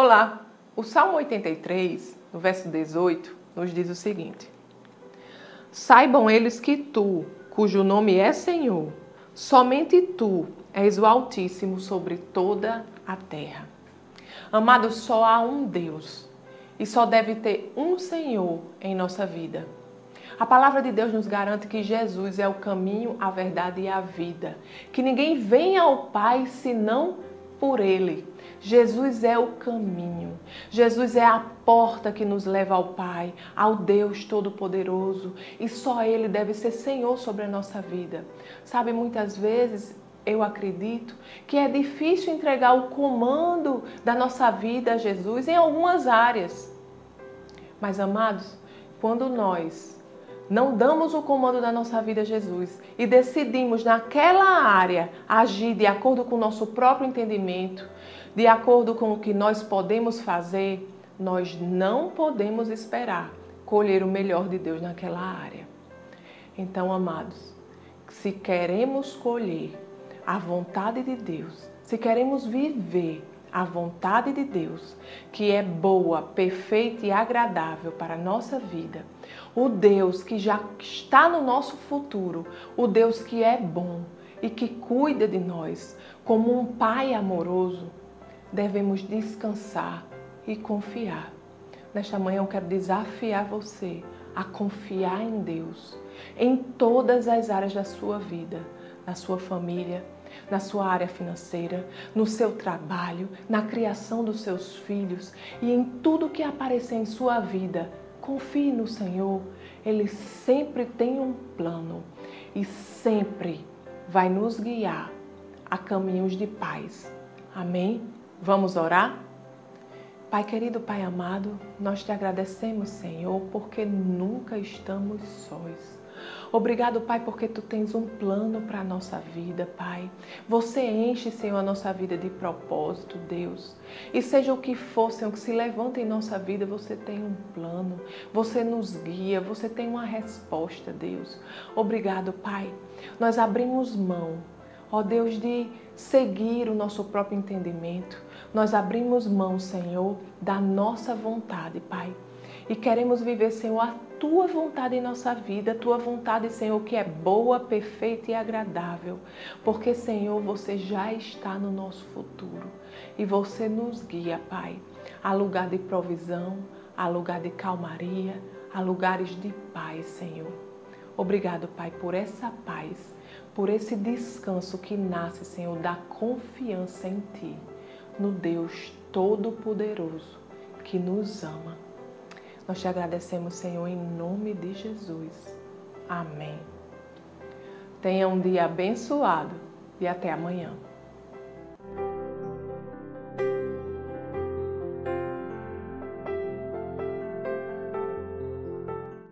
Olá! O Salmo 83, no verso 18, nos diz o seguinte: Saibam eles que tu, cujo nome é Senhor, somente tu és o Altíssimo sobre toda a terra. Amado, só há um Deus e só deve ter um Senhor em nossa vida. A palavra de Deus nos garante que Jesus é o caminho, a verdade e a vida. Que ninguém vem ao Pai senão por Ele. Jesus é o caminho. Jesus é a porta que nos leva ao Pai, ao Deus Todo-Poderoso. E só Ele deve ser Senhor sobre a nossa vida. Sabe, muitas vezes eu acredito que é difícil entregar o comando da nossa vida a Jesus em algumas áreas. Mas, amados, quando nós não damos o comando da nossa vida a Jesus e decidimos naquela área agir de acordo com o nosso próprio entendimento, de acordo com o que nós podemos fazer, nós não podemos esperar colher o melhor de Deus naquela área. Então, amados, se queremos colher a vontade de Deus, se queremos viver a vontade de Deus, que é boa, perfeita e agradável para a nossa vida, o Deus que já está no nosso futuro, o Deus que é bom e que cuida de nós como um Pai amoroso, devemos descansar e confiar. Nesta manhã eu quero desafiar você a confiar em Deus em todas as áreas da sua vida, na sua família, na sua área financeira, no seu trabalho, na criação dos seus filhos e em tudo que aparecer em sua vida. Confie no Senhor, Ele sempre tem um plano e sempre vai nos guiar a caminhos de paz. Amém? Vamos orar? Pai querido, Pai amado, nós te agradecemos, Senhor, porque nunca estamos sós. Obrigado, Pai, porque tu tens um plano para a nossa vida, Pai. Você enche, Senhor, a nossa vida de propósito, Deus. E seja o que for, Senhor, que se levanta em nossa vida, você tem um plano, você nos guia, você tem uma resposta, Deus. Obrigado, Pai. Nós abrimos mão, ó Deus, de seguir o nosso próprio entendimento. Nós abrimos mão, Senhor, da nossa vontade, Pai. E queremos viver, Senhor, a tua vontade em nossa vida, tua vontade, Senhor, que é boa, perfeita e agradável. Porque, Senhor, você já está no nosso futuro e você nos guia, Pai, a lugar de provisão, a lugar de calmaria, a lugares de paz, Senhor. Obrigado, Pai, por essa paz, por esse descanso que nasce, Senhor, da confiança em Ti, no Deus Todo-Poderoso que nos ama nós te agradecemos, Senhor, em nome de Jesus. Amém. Tenha um dia abençoado e até amanhã.